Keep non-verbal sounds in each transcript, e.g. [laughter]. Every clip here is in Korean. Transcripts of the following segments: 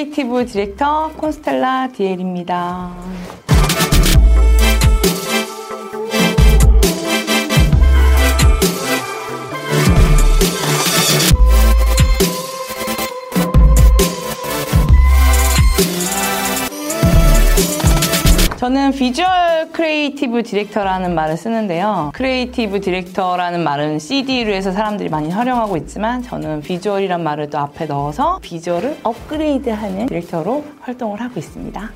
creative director 콘스텔라 디엘입니다. 저는 visual creative director라는 말을 쓰는데요. creative director라는 말은 CD로 해서 사람들이 많이 활용하고 있지만 저는 비주얼이란 말을 또 앞에 넣어서 비주얼을 업그레이드하는 디렉터로 활동을 하고 있습니다.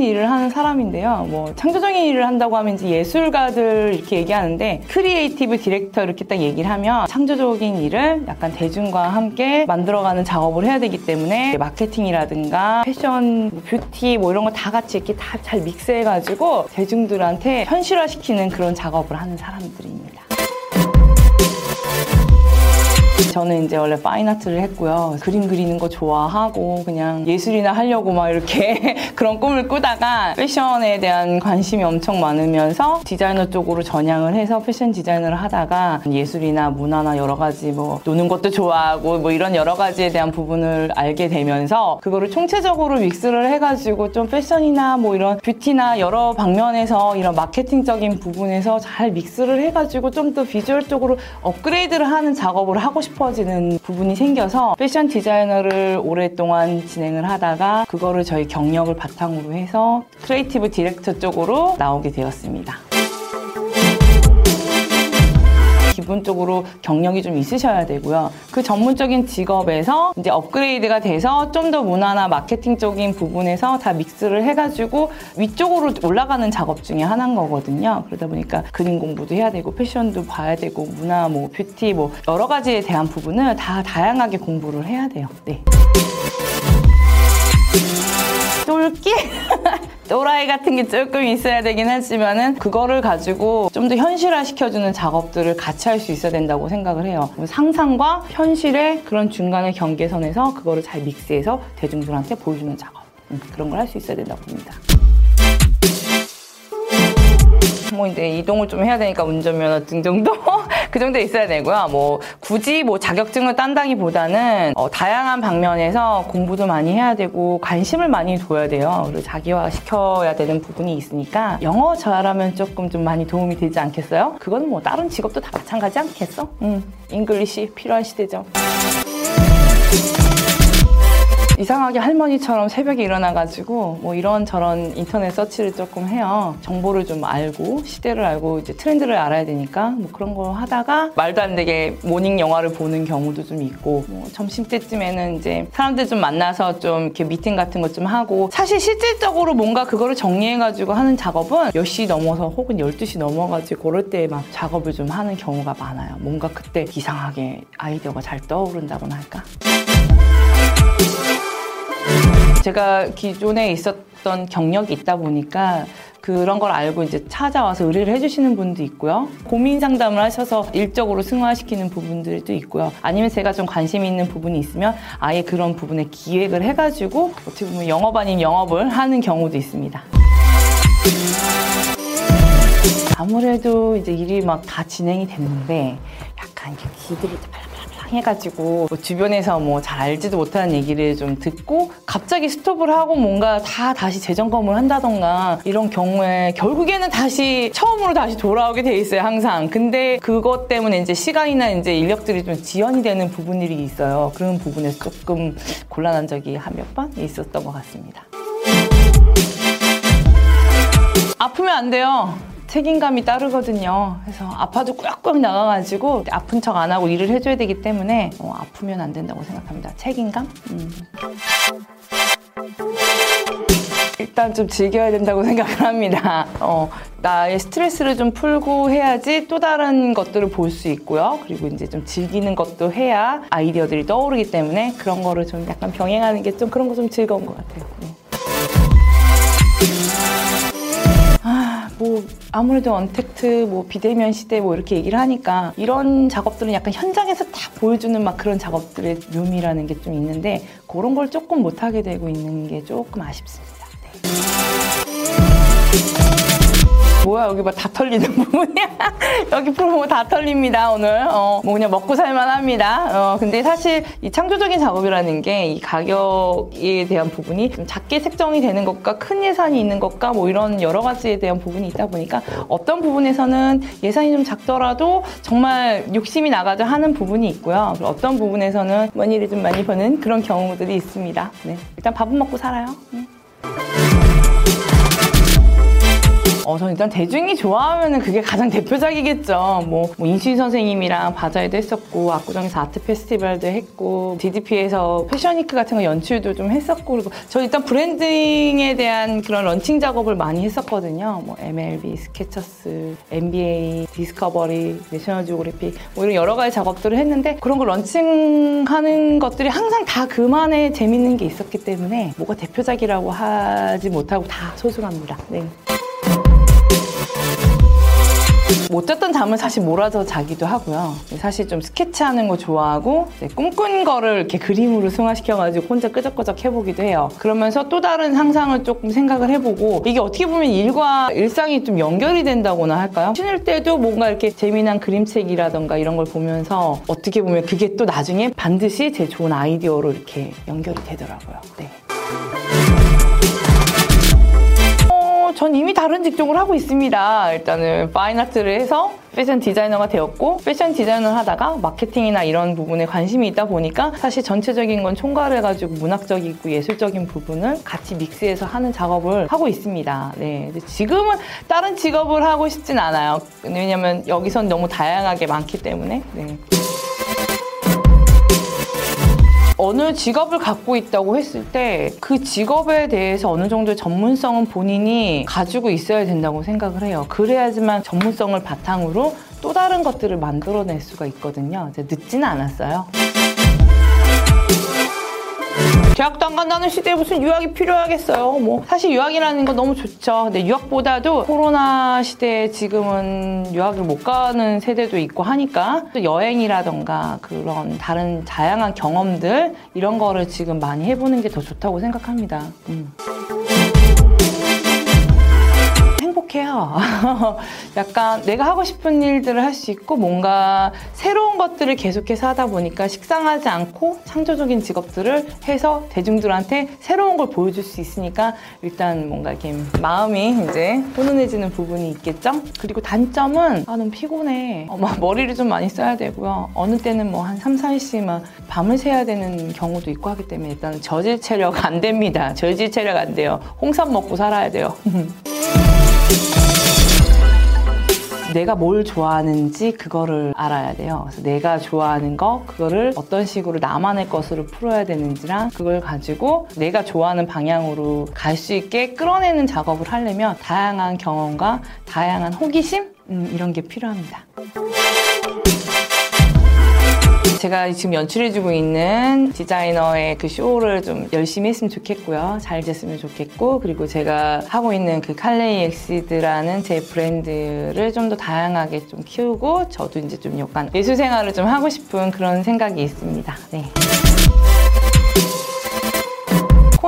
창조적인 일을 하는 사람인데요. 뭐 창조적인 일을 한다고 하면 이제 예술가들 이렇게 얘기하는데 creative director 이렇게 딱 얘기를 하면 창조적인 일을 약간 대중과 함께 만들어가는 작업을 해야 되기 때문에 마케팅이라든가 패션, 뭐 뷰티 뭐 이런 거 다 같이 이렇게 다 잘 믹스해가지고 대중들한테 현실화시키는 그런 작업을 하는 사람들입니다. 저는 이제 원래 fine art를 했고요. 그림 그리는 거 좋아하고 그냥 예술이나 하려고 막 이렇게 [laughs] 그런 꿈을 꾸다가 패션에 대한 관심이 엄청 많으면서 디자이너 쪽으로 전향을 해서 패션 디자이너를 하다가 예술이나 문화나 여러 가지 뭐 노는 것도 좋아하고 뭐 이런 여러 가지에 대한 부분을 알게 되면서 그거를 총체적으로 믹스를 해가지고 좀 패션이나 뭐 이런 뷰티나 여러 방면에서 이런 마케팅적인 부분에서 잘 믹스를 해가지고 좀 더 비주얼 쪽으로 업그레이드를 하는 작업을 하고 싶어요. 싶어지는 부분이 생겨서 패션 디자이너를 오랫동안 진행을 하다가 그거를 저희 경력을 바탕으로 해서 creative director 쪽으로 나오게 되었습니다. 기본적으로 경력이 좀 있으셔야 되고요. 그 전문적인 직업에서 이제 업그레이드가 돼서 좀 더 문화나 마케팅적인 부분에서 다 믹스를 해가지고 위쪽으로 올라가는 작업 중에 하나인 거거든요. 그러다 보니까 그림 공부도 해야 되고 패션도 봐야 되고 문화, 뭐 뷰티, 뭐 여러 가지에 대한 부분을 다 다양하게 공부를 해야 돼요. 네. 똘끼? [laughs] 또라이 같은 게 조금 있어야 되긴 하지만은 그거를 가지고 좀 더 현실화 시켜주는 작업들을 같이 할 수 있어야 된다고 생각을 해요. 상상과 현실의 그런 중간의 경계선에서 그거를 잘 믹스해서 대중들한테 보여주는 작업. 음, 그런 걸 할 수 있어야 된다고 봅니다. 뭐 이제 이동을 좀 해야 되니까 운전면허증 정도 [laughs] 그 정도 있어야 되고요. 뭐 굳이 뭐 자격증을 딴다기보다는 어, 다양한 방면에서 공부도 많이 해야 되고 관심을 많이 둬야 돼요. 그리고 자기화 시켜야 되는 부분이 있으니까 영어 잘하면 조금 좀 많이 도움이 되지 않겠어요? 그건 뭐 다른 직업도 다 마찬가지 않겠어? 응, English 필요한 시대죠. 이상하게 할머니처럼 새벽에 일어나가지고 뭐 이런저런 인터넷 서치를 조금 해요. 정보를 좀 알고 시대를 알고 이제 트렌드를 알아야 되니까 뭐 그런 거 하다가 말도 안 되게 morning 영화를 보는 경우도 좀 있고 뭐 점심 때쯤에는 이제 사람들 좀 만나서 좀 이렇게 미팅 같은 것 좀 하고 사실 실질적으로 뭔가 그거를 정리해가지고 하는 작업은 10시 넘어서 혹은 12시 넘어가지고 그럴 때 막 작업을 좀 하는 경우가 많아요. 뭔가 그때 이상하게 아이디어가 잘 떠오른다고나 할까? 제가 기존에 있었던 경력이 있다 보니까 그런 걸 알고 이제 찾아와서 의뢰를 해주시는 분도 있고요. 고민 상담을 하셔서 일적으로 승화시키는 부분들도 있고요. 아니면 제가 좀 관심 있는 부분이 있으면 아예 그런 부분에 기획을 해가지고 어떻게 보면 영업 아닌 영업을 하는 경우도 있습니다. 아무래도 이제 일이 막 다 진행이 됐는데 약간 이렇게 기들이 해가지고 뭐 주변에서 뭐 잘 알지도 못하는 얘기를 좀 듣고 갑자기 스톱을 하고 뭔가 다 다시 재점검을 한다던가 이런 경우에 결국에는 다시 처음으로 다시 돌아오게 돼 있어요 항상. 근데 그것 때문에 이제 시간이나 이제 인력들이 좀 지연이 되는 부분들이 있어요. 그런 부분에서 조금 곤란한 적이 한 몇 번 있었던 것 같습니다. 아프면 안 돼요 책임감이 따르거든요. 그래서 아파도 꾹꾹 나가가지고 아픈 척 안 하고 일을 해줘야 되기 때문에 어, 아프면 안 된다고 생각합니다. 책임감? 음. 일단 좀 즐겨야 된다고 [laughs] 생각을 합니다. 어, 나의 스트레스를 좀 풀고 해야지 또 다른 것들을 볼 수 있고요. 그리고 이제 좀 즐기는 것도 해야 아이디어들이 떠오르기 때문에 그런 거를 좀 약간 병행하는 게 좀 그런 거 좀 즐거운 것 같아요. 아무래도 언택트 뭐 비대면 시대 뭐 이렇게 얘기를 하니까 이런 작업들은 약간 현장에서 딱 보여주는 막 그런 작업들의 묘미라는 게 좀 있는데 그런 걸 조금 못하게 되고 있는 게 조금 아쉽습니다. 네. 뭐야 여기 막다 털리는 부분이야? [laughs] 여기 프로모 다 털립니다 오늘. 어, 뭐 그냥 먹고 살만합니다. 어, 근데 사실 이 창조적인 작업이라는 게 이 가격에 대한 부분이 좀 작게 책정이 되는 것과 큰 예산이 있는 것과 뭐 이런 여러 가지에 대한 부분이 있다 보니까 어떤 부분에서는 예산이 좀 작더라도 정말 욕심이 나가져 하는 부분이 있고요. 어떤 부분에서는 머니를 좀 많이 버는 그런 경우들이 있습니다. 네. 일단 밥은 먹고 살아요. 네. 어, 저는 일단 대중이 좋아하면 그게 가장 대표작이겠죠. 뭐, 뭐 인수인 선생님이랑 바자회도 했었고, 압구정에서 아트 페스티벌도 했고, DDP에서 fashion week 같은 거 연출도 좀 했었고, 그리고 저 일단 branding에 대한 그런 런칭 작업을 많이 했었거든요. 뭐 MLB, 스케쳐스, NBA, 디스커버리, 내셔널 지오그래픽, 뭐 이런 여러 가지 작업들을 했는데 그런 걸 launching하는 것들이 항상 다 그만의 재밌는 게 있었기 때문에 뭐가 대표작이라고 하지 못하고 다 소중합니다. 네. 못 잤던 잠을 사실 몰아서 자기도 하고요. 사실 좀 스케치하는 거 좋아하고 네, 꿈꾼 거를 이렇게 그림으로 승화시켜가지고 혼자 끄적끄적 해보기도 해요. 그러면서 또 다른 상상을 조금 생각을 해보고 이게 어떻게 보면 일과 일상이 좀 연결이 된다고나 할까요? 쉬는 때도 뭔가 이렇게 재미난 그림책이라던가 이런 걸 보면서 어떻게 보면 그게 또 나중에 반드시 제 좋은 아이디어로 이렇게 연결이 되더라고요. 네. 전 이미 다른 직종을 하고 있습니다. 일단은 파인아트를 해서 패션 디자이너가 되었고 패션 디자이너를 하다가 마케팅이나 이런 부분에 관심이 있다 보니까 사실 전체적인 건 총괄해가지고 문학적이고 예술적인 부분을 같이 믹스해서 하는 작업을 하고 있습니다. 네. 지금은 다른 직업을 하고 싶진 않아요. 왜냐면 여기선 너무 다양하게 많기 때문에. 네. 어느 직업을 갖고 있다고 했을 때 그 직업에 대해서 어느 정도의 전문성은 본인이 가지고 있어야 된다고 생각을 해요. 그래야지만 전문성을 바탕으로 또 다른 것들을 만들어낼 수가 있거든요. 늦지는 않았어요. 대학도 안 간다는 시대에 무슨 유학이 필요하겠어요. 뭐 사실 유학이라는 건 너무 좋죠. 근데 유학보다도 코로나 시대에 지금은 유학을 못 가는 세대도 있고 하니까 또 여행이라던가 그런 다른 다양한 경험들 이런 거를 지금 많이 해보는 게 더 좋다고 생각합니다. 음. 행복해요. [laughs] 약간 내가 하고 싶은 일들을 할 수 있고 뭔가 새로운 것들을 계속해서 하다 보니까 식상하지 않고 창조적인 직업들을 해서 대중들한테 새로운 걸 보여줄 수 있으니까 일단 뭔가 이렇게 마음이 이제 훈훈해지는 부분이 있겠죠? 그리고 단점은 아, 너무 피곤해. 어, 막 머리를 좀 많이 써야 되고요. 어느 때는 뭐 한 3, 4일씩 막 밤을 새야 되는 경우도 있고 하기 때문에 일단 저질 체력 안 됩니다. 저질 체력 안 돼요. 홍삼 먹고 살아야 돼요. [laughs] 내가 뭘 좋아하는지 그거를 알아야 돼요. 그래서 내가 좋아하는 거, 그거를 어떤 식으로 나만의 것으로 풀어야 되는지랑 그걸 가지고 내가 좋아하는 방향으로 갈 수 있게 끌어내는 작업을 하려면 다양한 경험과 다양한 호기심? 음, 이런 게 필요합니다. 제가 지금 연출해주고 있는 디자이너의 그 쇼를 좀 열심히 했으면 좋겠고요. 잘 됐으면 좋겠고, 그리고 제가 하고 있는 그 칼레이 엑시드라는 제 브랜드를 좀 더 다양하게 좀 키우고, 저도 이제 좀 약간 예술 생활을 좀 하고 싶은 그런 생각이 있습니다. 네.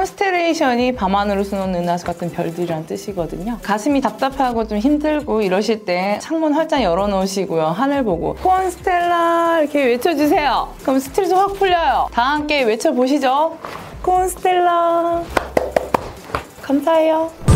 콘스텔레이션이 밤하늘을 수놓는 은하수 같은 별들이란 뜻이거든요. 가슴이 답답하고 좀 힘들고 이러실 때 창문 활짝 열어놓으시고요. 하늘 보고 콘스텔라 이렇게 외쳐주세요. 그럼 스트레스 확 풀려요. 다 함께 외쳐보시죠. 콘스텔라 감사해요.